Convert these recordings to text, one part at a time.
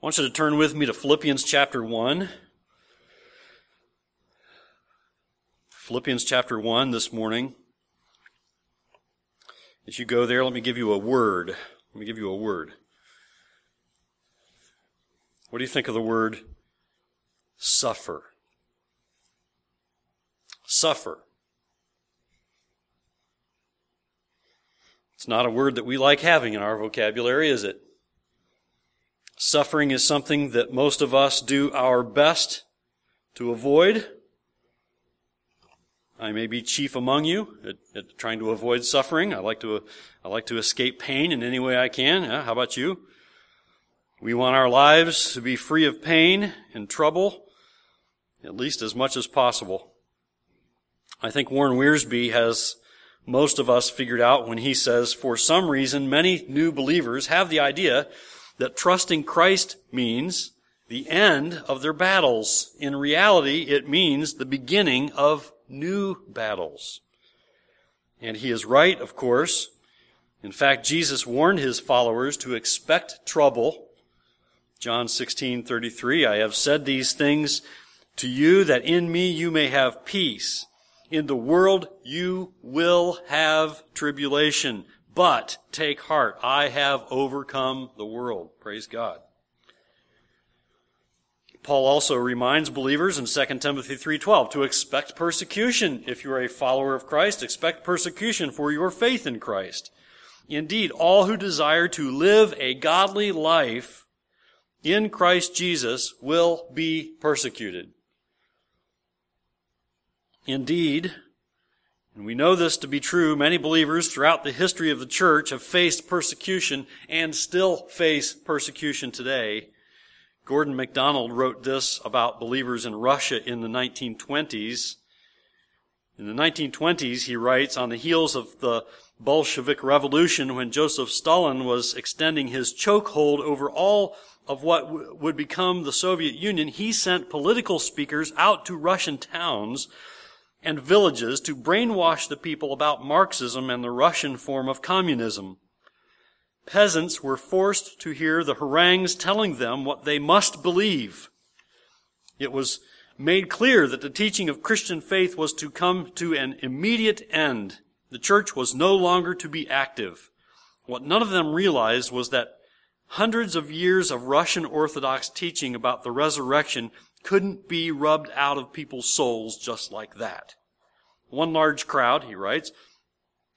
want you to turn with me to Philippians chapter 1. Philippians chapter 1 this morning. As you go there, let me give you a word. Let me give you a word. What do you think of the word suffer? Suffer. It's not a word that we like having in our vocabulary, is it? Suffering is something that most of us do our best to avoid. I may be chief among you at, at trying to avoid suffering. I like to, I like to escape pain in any way I can. Yeah, how about you? We want our lives to be free of pain and trouble, at least as much as possible. I think Warren Wiersbe has most of us figured out when he says, for some reason, many new believers have the idea that trusting Christ means the end of their battles. In reality, it means the beginning of new battles. And he is right, of course. In fact, Jesus warned his followers to expect trouble. John 16:33, I have said these things to you that in me you may have peace. In the world you will have tribulation, but take heart. I have overcome the world. Praise God. Paul also reminds believers in 2 Timothy 3:12 to expect persecution if you are a follower of Christ, expect persecution for your faith in Christ. Indeed, all who desire to live a godly life in Christ Jesus will be persecuted. Indeed, and we know this to be true. Many believers throughout the history of the church have faced persecution and still face persecution today. Gordon MacDonald wrote this about believers in Russia in the 1920s. In the 1920s, he writes, on the heels of the Bolshevik Revolution, when Joseph Stalin was extending his chokehold over all of what w- would become the Soviet Union, he sent political speakers out to Russian towns and villages to brainwash the people about Marxism and the Russian form of communism. Peasants were forced to hear the harangues telling them what they must believe. It was made clear that the teaching of Christian faith was to come to an immediate end. The church was no longer to be active. What none of them realized was that hundreds of years of Russian Orthodox teaching about the resurrection couldn't be rubbed out of people's souls just like that. One large crowd, he writes,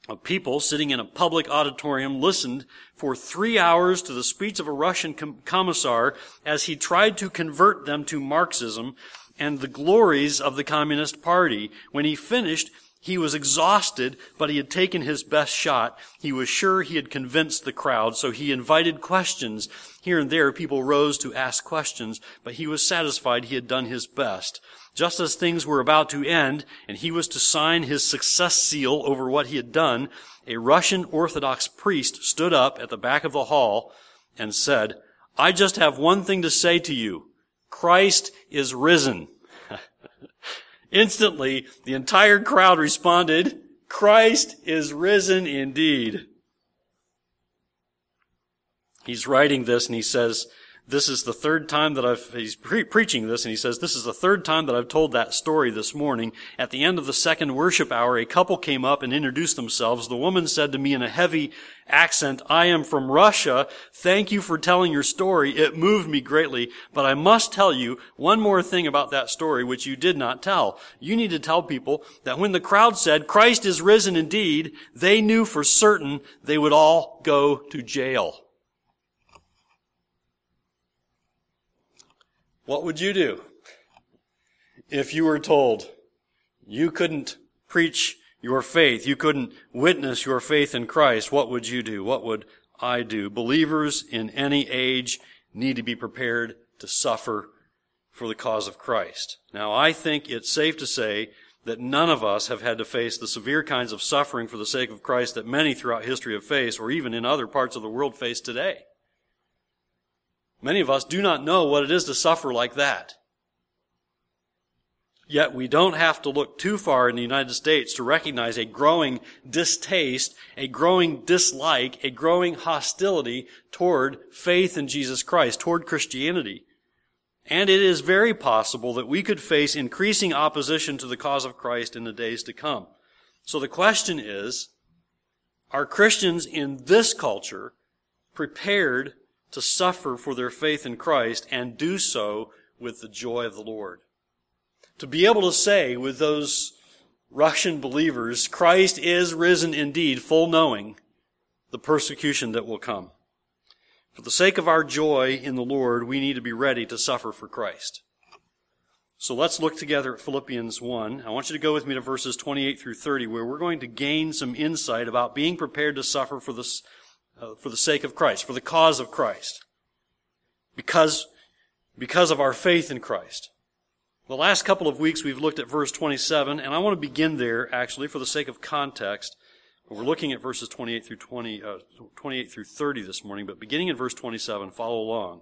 of people sitting in a public auditorium listened for three hours to the speech of a Russian com- commissar as he tried to convert them to Marxism and the glories of the Communist Party. When he finished, he was exhausted, but he had taken his best shot. He was sure he had convinced the crowd, so he invited questions. Here and there, people rose to ask questions, but he was satisfied he had done his best. Just as things were about to end, and he was to sign his success seal over what he had done, a Russian Orthodox priest stood up at the back of the hall and said, I just have one thing to say to you. Christ is risen. Instantly, the entire crowd responded, Christ is risen indeed. He's writing this and he says, this is the third time that I've, he's pre- preaching this, and he says, This is the third time that I've told that story this morning. At the end of the second worship hour, a couple came up and introduced themselves. The woman said to me in a heavy accent, I am from Russia. Thank you for telling your story. It moved me greatly. But I must tell you one more thing about that story, which you did not tell. You need to tell people that when the crowd said, Christ is risen indeed, they knew for certain they would all go to jail. What would you do if you were told you couldn't preach your faith, you couldn't witness your faith in Christ? What would you do? What would I do? Believers in any age need to be prepared to suffer for the cause of Christ. Now, I think it's safe to say that none of us have had to face the severe kinds of suffering for the sake of Christ that many throughout history have faced, or even in other parts of the world face today. Many of us do not know what it is to suffer like that. Yet we don't have to look too far in the United States to recognize a growing distaste, a growing dislike, a growing hostility toward faith in Jesus Christ, toward Christianity. And it is very possible that we could face increasing opposition to the cause of Christ in the days to come. So the question is, are Christians in this culture prepared to suffer for their faith in Christ and do so with the joy of the Lord? to be able to say with those Russian believers, Christ is risen indeed, full knowing the persecution that will come. For the sake of our joy in the Lord, we need to be ready to suffer for Christ. So let's look together at Philippians 1. I want you to go with me to verses 28 through 30, where we're going to gain some insight about being prepared to suffer for the, uh, for the sake of Christ, for the cause of Christ. Because, because of our faith in Christ. The last couple of weeks we've looked at verse 27, and I want to begin there actually for the sake of context. We're looking at verses 28 through 20, uh, 28 through 30 this morning, but beginning in verse 27, follow along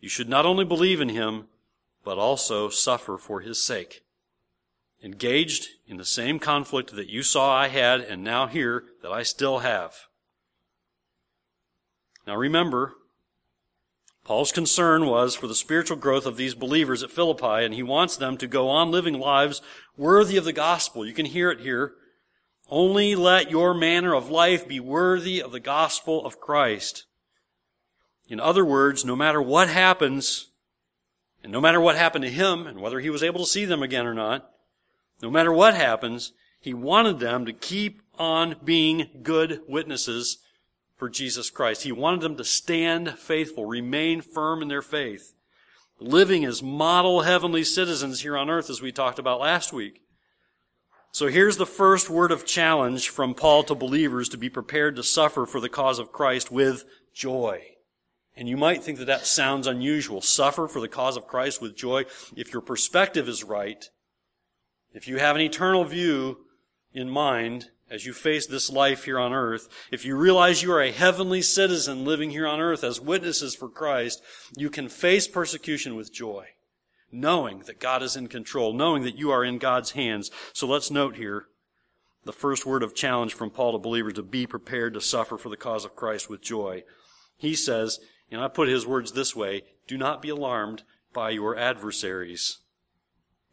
you should not only believe in him, but also suffer for his sake. Engaged in the same conflict that you saw I had and now hear that I still have. Now remember, Paul's concern was for the spiritual growth of these believers at Philippi, and he wants them to go on living lives worthy of the gospel. You can hear it here. Only let your manner of life be worthy of the gospel of Christ. In other words, no matter what happens, and no matter what happened to him, and whether he was able to see them again or not, no matter what happens, he wanted them to keep on being good witnesses for Jesus Christ. He wanted them to stand faithful, remain firm in their faith, living as model heavenly citizens here on earth as we talked about last week. So here's the first word of challenge from Paul to believers to be prepared to suffer for the cause of Christ with joy. And you might think that that sounds unusual. Suffer for the cause of Christ with joy. If your perspective is right, if you have an eternal view in mind as you face this life here on earth, if you realize you are a heavenly citizen living here on earth as witnesses for Christ, you can face persecution with joy, knowing that God is in control, knowing that you are in God's hands. So let's note here the first word of challenge from Paul to believers to be prepared to suffer for the cause of Christ with joy. He says, and I put his words this way Do not be alarmed by your adversaries.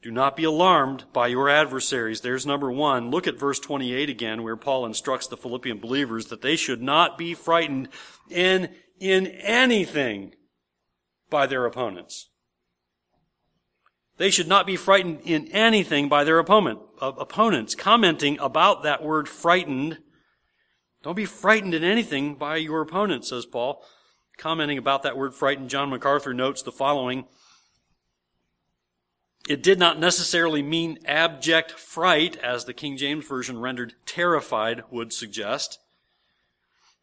Do not be alarmed by your adversaries. There's number one. Look at verse 28 again, where Paul instructs the Philippian believers that they should not be frightened in, in anything by their opponents. They should not be frightened in anything by their opponent, uh, opponents. Commenting about that word frightened, don't be frightened in anything by your opponent, says Paul. Commenting about that word frightened, John MacArthur notes the following. It did not necessarily mean abject fright, as the King James Version rendered terrified would suggest,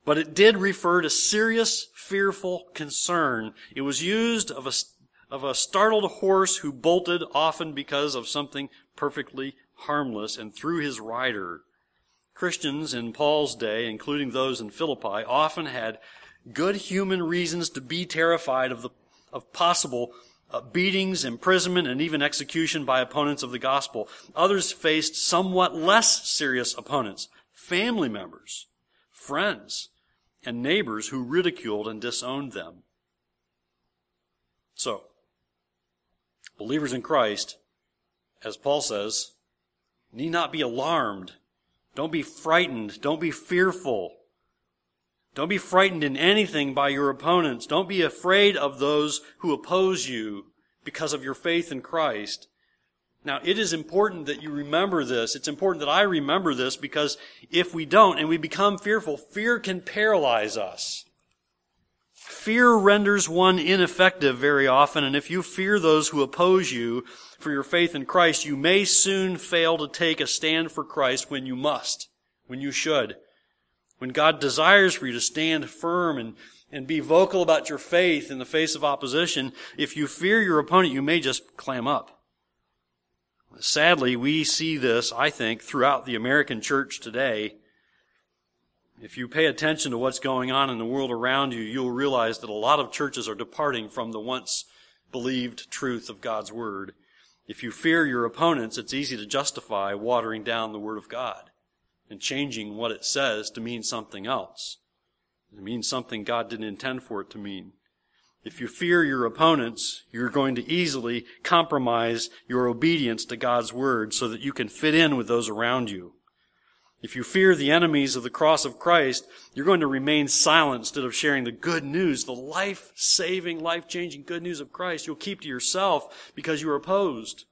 but it did refer to serious, fearful concern. It was used of a, of a startled horse who bolted often because of something perfectly harmless and threw his rider. Christians in Paul's day, including those in Philippi, often had good human reasons to be terrified of the of possible uh, beatings, imprisonment, and even execution by opponents of the gospel. Others faced somewhat less serious opponents, family members, friends, and neighbors who ridiculed and disowned them. So, believers in Christ, as Paul says, need not be alarmed. Don't be frightened. Don't be fearful. Don't be frightened in anything by your opponents. Don't be afraid of those who oppose you because of your faith in Christ. Now, it is important that you remember this. It's important that I remember this because if we don't and we become fearful, fear can paralyze us. fear renders one ineffective very often, and if you fear those who oppose you for your faith in Christ, you may soon fail to take a stand for Christ when you must, when you should. When God desires for you to stand firm and, and be vocal about your faith in the face of opposition, if you fear your opponent, you may just clam up. Sadly, we see this, I think, throughout the American church today. If you pay attention to what's going on in the world around you, you'll realize that a lot of churches are departing from the once believed truth of God's Word. If you fear your opponents, it's easy to justify watering down the Word of God and changing what it says to mean something else. It means something God didn't intend for it to mean. If you fear your opponents, you're going to easily compromise your obedience to God's word so that you can fit in with those around you. If you fear the enemies of the cross of Christ, you're going to remain silent instead of sharing the good news, the life-saving, life-changing good news of Christ. You'll keep to yourself because you are opposed.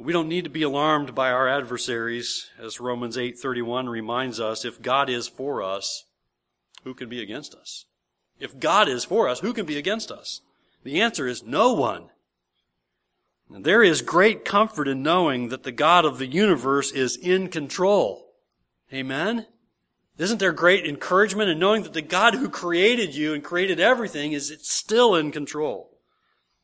But we don't need to be alarmed by our adversaries, as Romans 8:31 reminds us, if God is for us, who can be against us? If God is for us, who can be against us? The answer is no one. And there is great comfort in knowing that the God of the universe is in control. Amen? Isn't there great encouragement in knowing that the God who created you and created everything is still in control?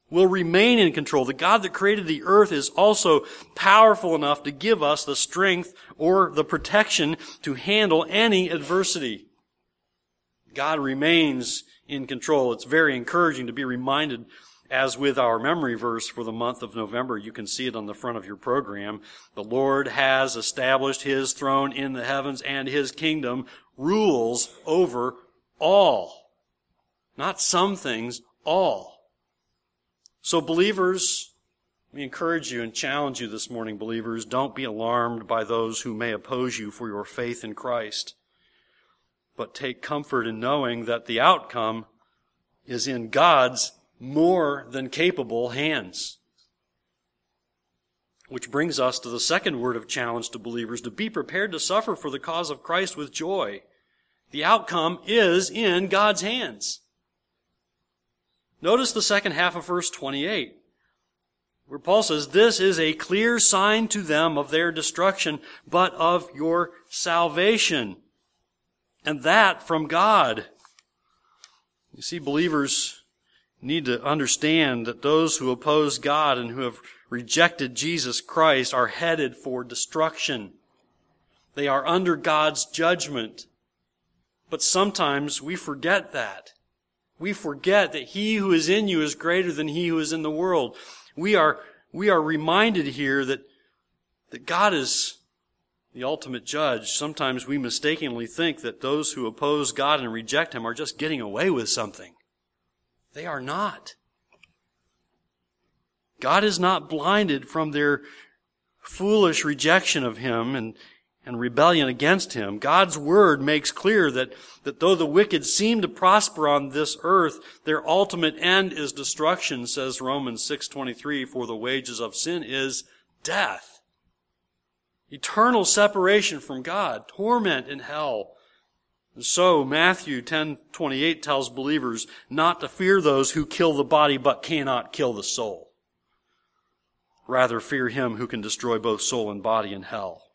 Will remain in control. The God that created the earth is also powerful enough to give us the strength or the protection to handle any adversity. God remains in control. It's very encouraging to be reminded, as with our memory verse for the month of November, you can see it on the front of your program. The Lord has established His throne in the heavens and His kingdom rules over all. Not some things, all. So believers, we encourage you and challenge you this morning, believers, don't be alarmed by those who may oppose you for your faith in Christ but take comfort in knowing that the outcome is in God's more than capable hands. Which brings us to the second word of challenge to believers to be prepared to suffer for the cause of Christ with joy. The outcome is in God's hands. Notice the second half of verse 28, where Paul says, This is a clear sign to them of their destruction, but of your salvation and that from God. You see, believers need to understand that those who oppose God and who have rejected Jesus Christ are headed for destruction. They are under God's judgment. But sometimes we forget that. We forget that he who is in you is greater than he who is in the world. We are, we are reminded here that, that God is the ultimate judge, sometimes we mistakenly think that those who oppose God and reject Him are just getting away with something. They are not. God is not blinded from their foolish rejection of Him and, and rebellion against Him. God's Word makes clear that, that though the wicked seem to prosper on this earth, their ultimate end is destruction, says Romans 6.23, for the wages of sin is death. Eternal separation from God, torment in hell. And so Matthew 10:28 tells believers not to fear those who kill the body but cannot kill the soul. Rather fear him who can destroy both soul and body in hell.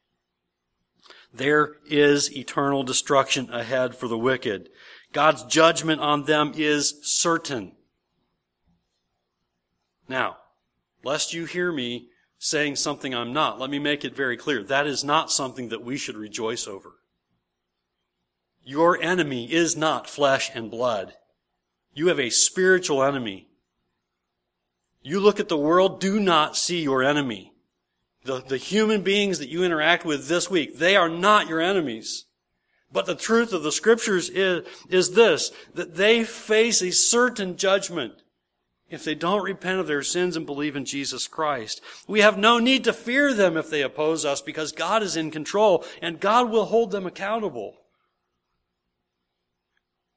There is eternal destruction ahead for the wicked. God's judgment on them is certain. Now, lest you hear me saying something I'm not. Let me make it very clear. That is not something that we should rejoice over. Your enemy is not flesh and blood. You have a spiritual enemy. You look at the world, do not see your enemy. The, the human beings that you interact with this week, they are not your enemies. But the truth of the scriptures is, is this, that they face a certain judgment if they don't repent of their sins and believe in Jesus Christ. We have no need to fear them if they oppose us because God is in control and God will hold them accountable.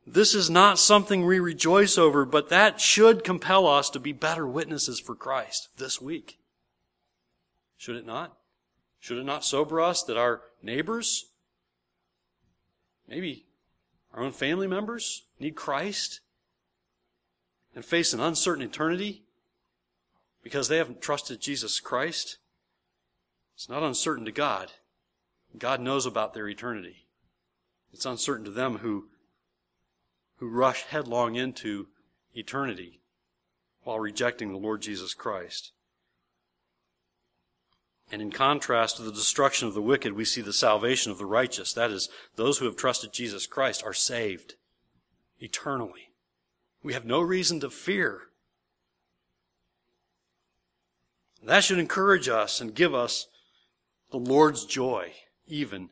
This is not something we rejoice over, but that should compel us to be better witnesses for Christ this week. Should it not? Should it not sober us that our neighbors, maybe our own family members need Christ and face an uncertain eternity because they haven't trusted Jesus Christ, it's not uncertain to God. God knows about their eternity. It's uncertain to them who, who rush headlong into eternity while rejecting the Lord Jesus Christ. And in contrast to the destruction of the wicked, we see the salvation of the righteous. That is, those who have trusted Jesus Christ are saved eternally. We have no reason to fear. That should encourage us and give us the Lord's joy, even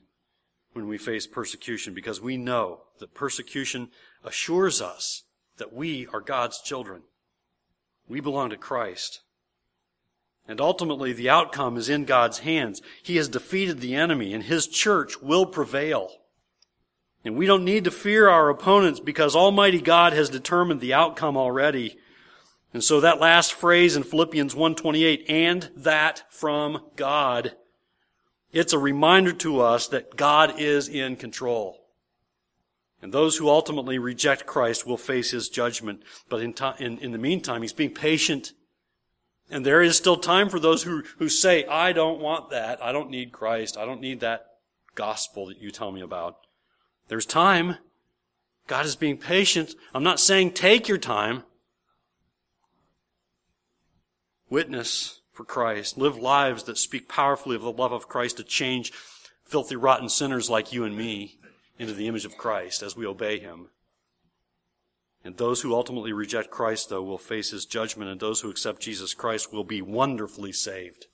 when we face persecution, because we know that persecution assures us that we are God's children. We belong to Christ. And ultimately, the outcome is in God's hands. He has defeated the enemy, and His church will prevail. And we don't need to fear our opponents because Almighty God has determined the outcome already. And so that last phrase in Philippians 1:28, and that from God, it's a reminder to us that God is in control. And those who ultimately reject Christ will face his judgment. But in, in, in the meantime, he's being patient and there is still time for those who, who say, I don't want that. I don't need Christ. I don't need that gospel that you tell me about. There's time. God is being patient. I'm not saying take your time. Witness for Christ. Live lives that speak powerfully of the love of Christ to change filthy, rotten sinners like you and me into the image of Christ as we obey Him. And those who ultimately reject Christ, though, will face his judgment, and those who accept Jesus Christ will be wonderfully saved.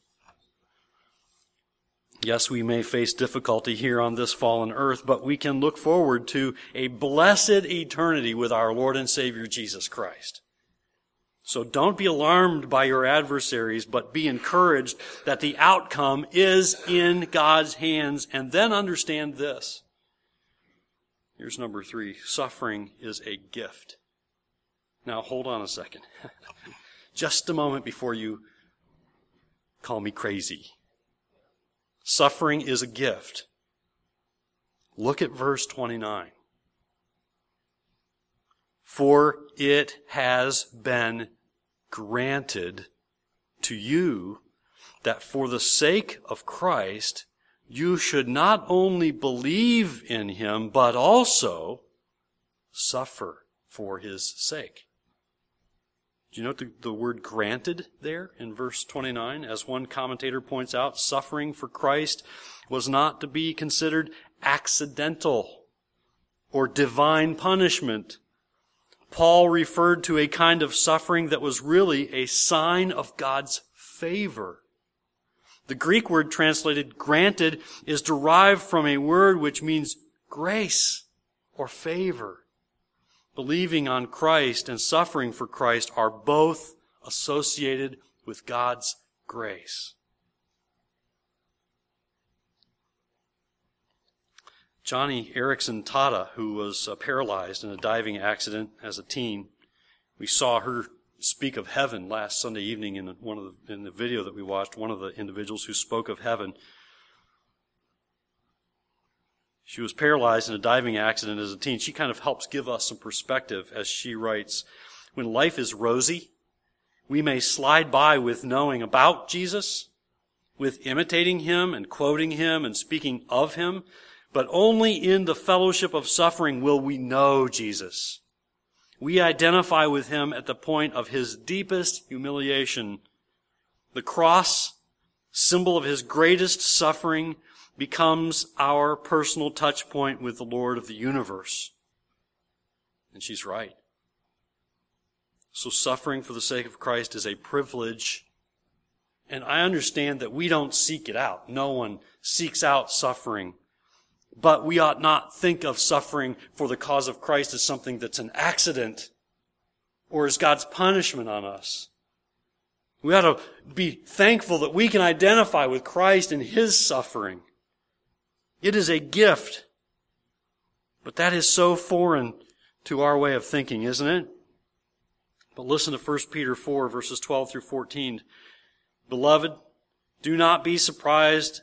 Yes, we may face difficulty here on this fallen earth, but we can look forward to a blessed eternity with our Lord and Savior Jesus Christ. So don't be alarmed by your adversaries, but be encouraged that the outcome is in God's hands, and then understand this. Here's number three. Suffering is a gift. Now, hold on a second. Just a moment before you call me crazy. Suffering is a gift. Look at verse 29. For it has been granted to you that for the sake of Christ, you should not only believe in him, but also suffer for his sake. Do you note the, the word granted there in verse 29? As one commentator points out, suffering for Christ was not to be considered accidental or divine punishment. Paul referred to a kind of suffering that was really a sign of God's favor. The Greek word translated granted is derived from a word which means grace or favor. Believing on Christ and suffering for Christ are both associated with God's grace. Joni Eareckson Tada, who was uh, paralyzed in a diving accident as a teen, we saw her speak of heaven last Sunday evening in one of the, in the video that we watched. One of the individuals who spoke of heaven. She was paralyzed in a diving accident as a teen. She kind of helps give us some perspective as she writes, when life is rosy, we may slide by with knowing about Jesus, with imitating him and quoting him and speaking of him, but only in the fellowship of suffering will we know Jesus. We identify with him at the point of his deepest humiliation. The cross, symbol of his greatest suffering, becomes our personal touch point with the Lord of the universe. And she's right. So suffering for the sake of Christ is a privilege. And I understand that we don't seek it out. No one seeks out suffering. But we ought not think of suffering for the cause of Christ as something that's an accident or as God's punishment on us. We ought to be thankful that we can identify with Christ in His suffering. It is a gift. But that is so foreign to our way of thinking, isn't it? But listen to 1 Peter 4 verses 12 through 14. Beloved, do not be surprised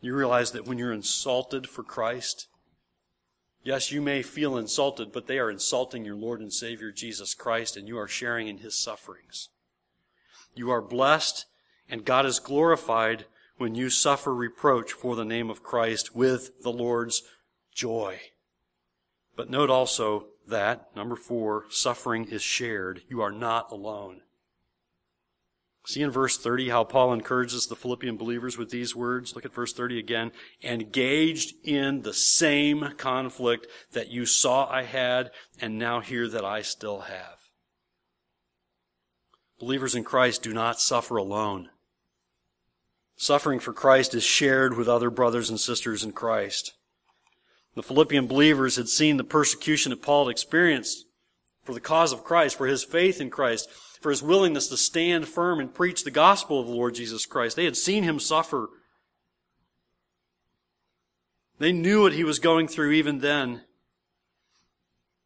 You realize that when you're insulted for Christ, yes, you may feel insulted, but they are insulting your Lord and Savior Jesus Christ, and you are sharing in his sufferings. You are blessed, and God is glorified when you suffer reproach for the name of Christ with the Lord's joy. But note also that, number four, suffering is shared. You are not alone. See in verse 30 how Paul encourages the Philippian believers with these words? Look at verse 30 again. Engaged in the same conflict that you saw I had and now hear that I still have. Believers in Christ do not suffer alone. Suffering for Christ is shared with other brothers and sisters in Christ. The Philippian believers had seen the persecution that Paul had experienced for the cause of Christ, for his faith in Christ for his willingness to stand firm and preach the gospel of the Lord Jesus Christ. They had seen him suffer. They knew what he was going through even then.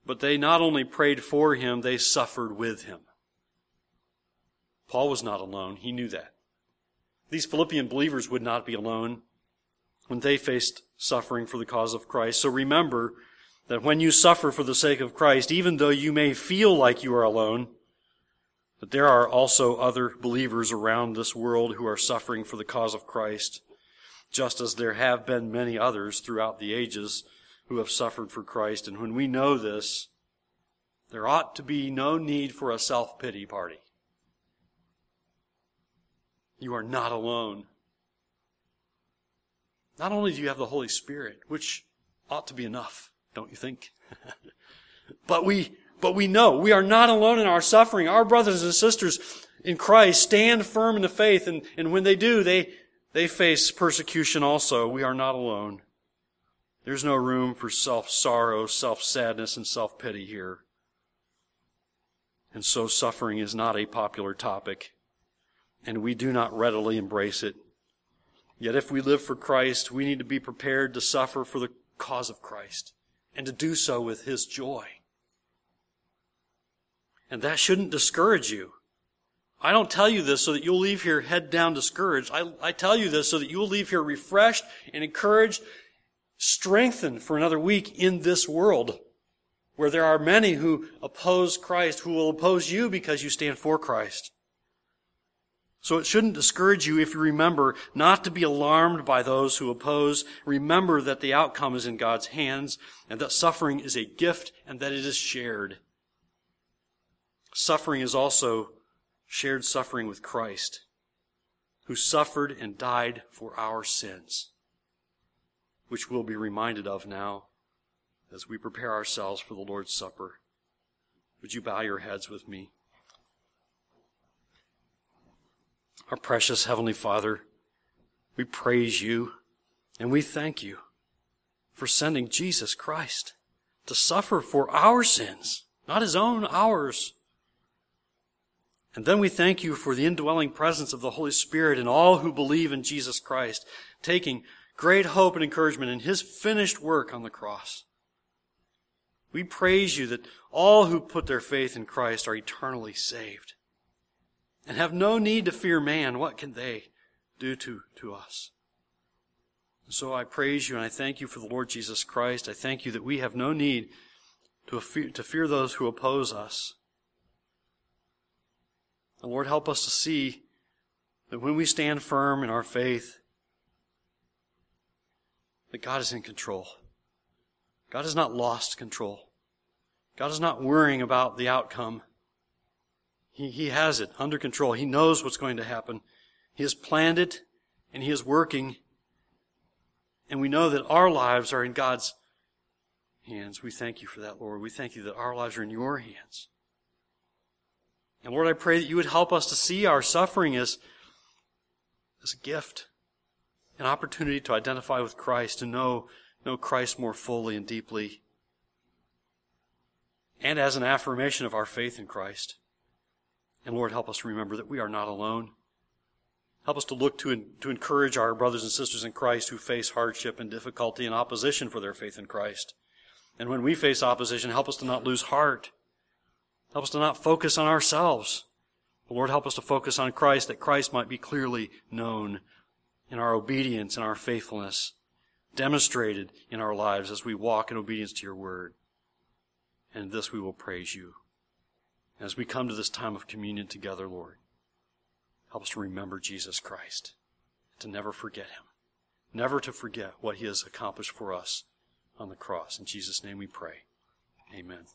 But they not only prayed for him, they suffered with him. Paul was not alone. He knew that. These Philippian believers would not be alone when they faced suffering for the cause of Christ. So remember that when you suffer for the sake of Christ, even though you may feel like you are alone, but there are also other believers around this world who are suffering for the cause of Christ, just as there have been many others throughout the ages who have suffered for Christ. And when we know this, there ought to be no need for a self pity party. You are not alone. Not only do you have the Holy Spirit, which ought to be enough, don't you think? but we but we know we are not alone in our suffering. Our brothers and sisters in Christ stand firm in the faith, and, and when they do, they, they face persecution also. We are not alone. There's no room for self-sorrow, self-sadness, and self-pity here. And so suffering is not a popular topic, and we do not readily embrace it. Yet if we live for Christ, we need to be prepared to suffer for the cause of Christ, and to do so with His joy. And that shouldn't discourage you. I don't tell you this so that you'll leave here head down discouraged. I, I tell you this so that you'll leave here refreshed and encouraged, strengthened for another week in this world where there are many who oppose Christ, who will oppose you because you stand for Christ. So it shouldn't discourage you if you remember not to be alarmed by those who oppose. Remember that the outcome is in God's hands and that suffering is a gift and that it is shared. Suffering is also shared suffering with Christ, who suffered and died for our sins, which we'll be reminded of now as we prepare ourselves for the Lord's Supper. Would you bow your heads with me? Our precious Heavenly Father, we praise you and we thank you for sending Jesus Christ to suffer for our sins, not his own, ours. And then we thank you for the indwelling presence of the Holy Spirit in all who believe in Jesus Christ, taking great hope and encouragement in His finished work on the cross. We praise you that all who put their faith in Christ are eternally saved and have no need to fear man. What can they do to, to us? so I praise you and I thank you for the Lord Jesus Christ. I thank you that we have no need to fear, to fear those who oppose us. And Lord, help us to see that when we stand firm in our faith, that God is in control. God has not lost control. God is not worrying about the outcome. He, he has it under control. He knows what's going to happen. He has planned it and He is working. And we know that our lives are in God's hands. We thank you for that, Lord. We thank you that our lives are in your hands. And Lord, I pray that you would help us to see our suffering as, as a gift. an opportunity to identify with Christ, to know, know Christ more fully and deeply, and as an affirmation of our faith in Christ. And Lord, help us to remember that we are not alone. Help us to look to, to encourage our brothers and sisters in Christ who face hardship and difficulty and opposition for their faith in Christ. And when we face opposition, help us to not lose heart. Help us to not focus on ourselves. But Lord, help us to focus on Christ, that Christ might be clearly known in our obedience and our faithfulness, demonstrated in our lives as we walk in obedience to your word. And this we will praise you. As we come to this time of communion together, Lord, help us to remember Jesus Christ, to never forget him, never to forget what he has accomplished for us on the cross. In Jesus' name we pray. Amen.